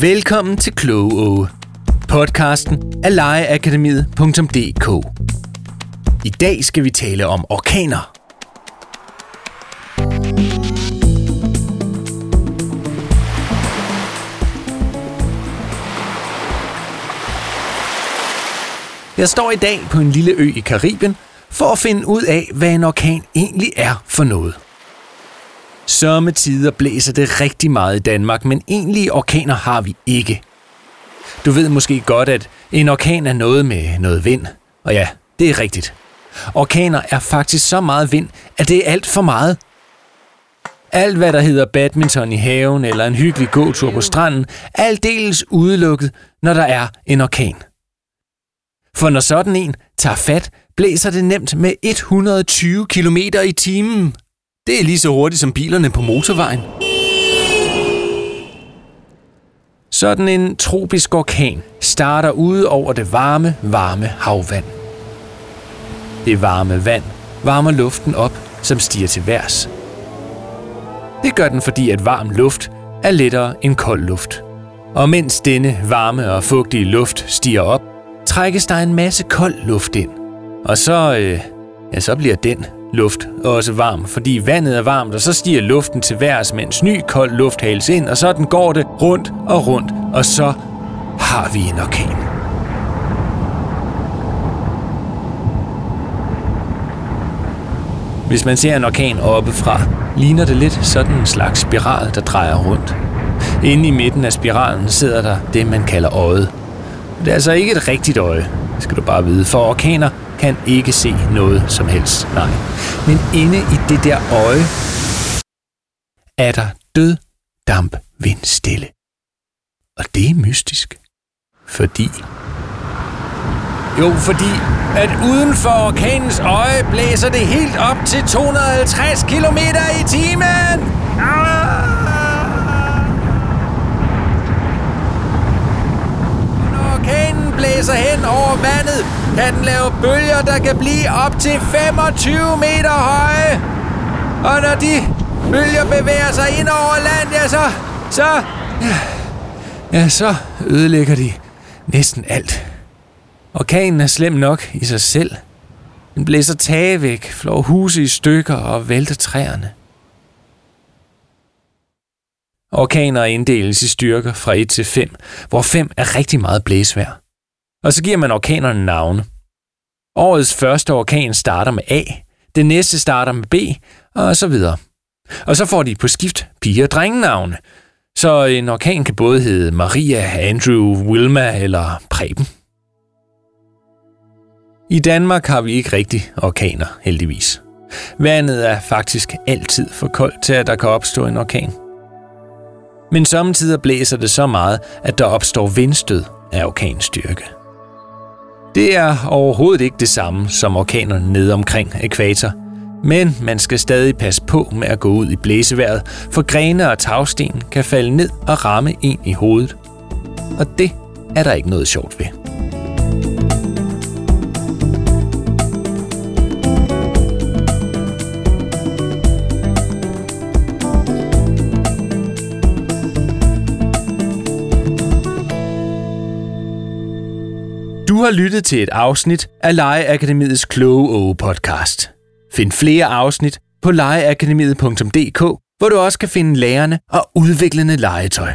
Velkommen til Kloge podcasten af legeakademiet.dk. I dag skal vi tale om orkaner. Jeg står i dag på en lille ø i Karibien for at finde ud af, hvad en orkan egentlig er for noget. Sommetider blæser det rigtig meget i Danmark, men egentlige orkaner har vi ikke. Du ved måske godt, at en orkan er noget med noget vind. Og ja, det er rigtigt. Orkaner er faktisk så meget vind, at det er alt for meget. Alt hvad der hedder badminton i haven eller en hyggelig gåtur på stranden, er aldeles udelukket, når der er en orkan. For når sådan en tager fat, blæser det nemt med 120 km i timen. Det er lige så hurtigt som bilerne på motorvejen. Sådan en tropisk orkan starter ude over det varme, varme havvand. Det varme vand varmer luften op, som stiger til værs. Det gør den, fordi at varm luft er lettere end kold luft. Og mens denne varme og fugtige luft stiger op, trækkes der en masse kold luft ind. Og så, øh, ja, så bliver den luft også varm, fordi vandet er varmt, og så stiger luften til værs, mens ny kold luft hales ind, og sådan går det rundt og rundt, og så har vi en orkan. Hvis man ser en orkan oppefra, ligner det lidt sådan en slags spiral, der drejer rundt. Inde i midten af spiralen sidder der det, man kalder øjet. Det er altså ikke et rigtigt øje, skal du bare vide, for orkaner kan ikke se noget som helst, nej. Men inde i det der øje er der død damp vindstille. Og det er mystisk. Fordi... Jo, fordi at uden for orkanens øje blæser det helt op til 250 km i timen. Ah! Når orkanen blæser hen over vandet, kan den lave bølger, der kan blive op til 25 meter høje. Og når de bølger bevæger sig ind over land, ja så, så, ja, så ødelægger de næsten alt. Orkanen er slem nok i sig selv. Den blæser tage væk, flår huse i stykker og vælter træerne. Orkaner inddeles i styrker fra 1 til 5, hvor 5 er rigtig meget blæsvær. Og så giver man orkanerne navne. Årets første orkan starter med A, det næste starter med B, og så videre. Og så får de på skift pige- og drengenavne. Så en orkan kan både hedde Maria, Andrew, Wilma eller Preben. I Danmark har vi ikke rigtig orkaner, heldigvis. Vandet er faktisk altid for koldt til, at der kan opstå en orkan. Men samtidig blæser det så meget, at der opstår vindstød af orkanstyrke. Det er overhovedet ikke det samme som orkanerne nede omkring ekvator. Men man skal stadig passe på med at gå ud i blæseværet, for grene og tagsten kan falde ned og ramme en i hovedet. Og det er der ikke noget sjovt ved. Du har lyttet til et afsnit af Legeakademiets Kloge Åge podcast. Find flere afsnit på legeakademiet.dk, hvor du også kan finde lærerne og udviklende legetøj.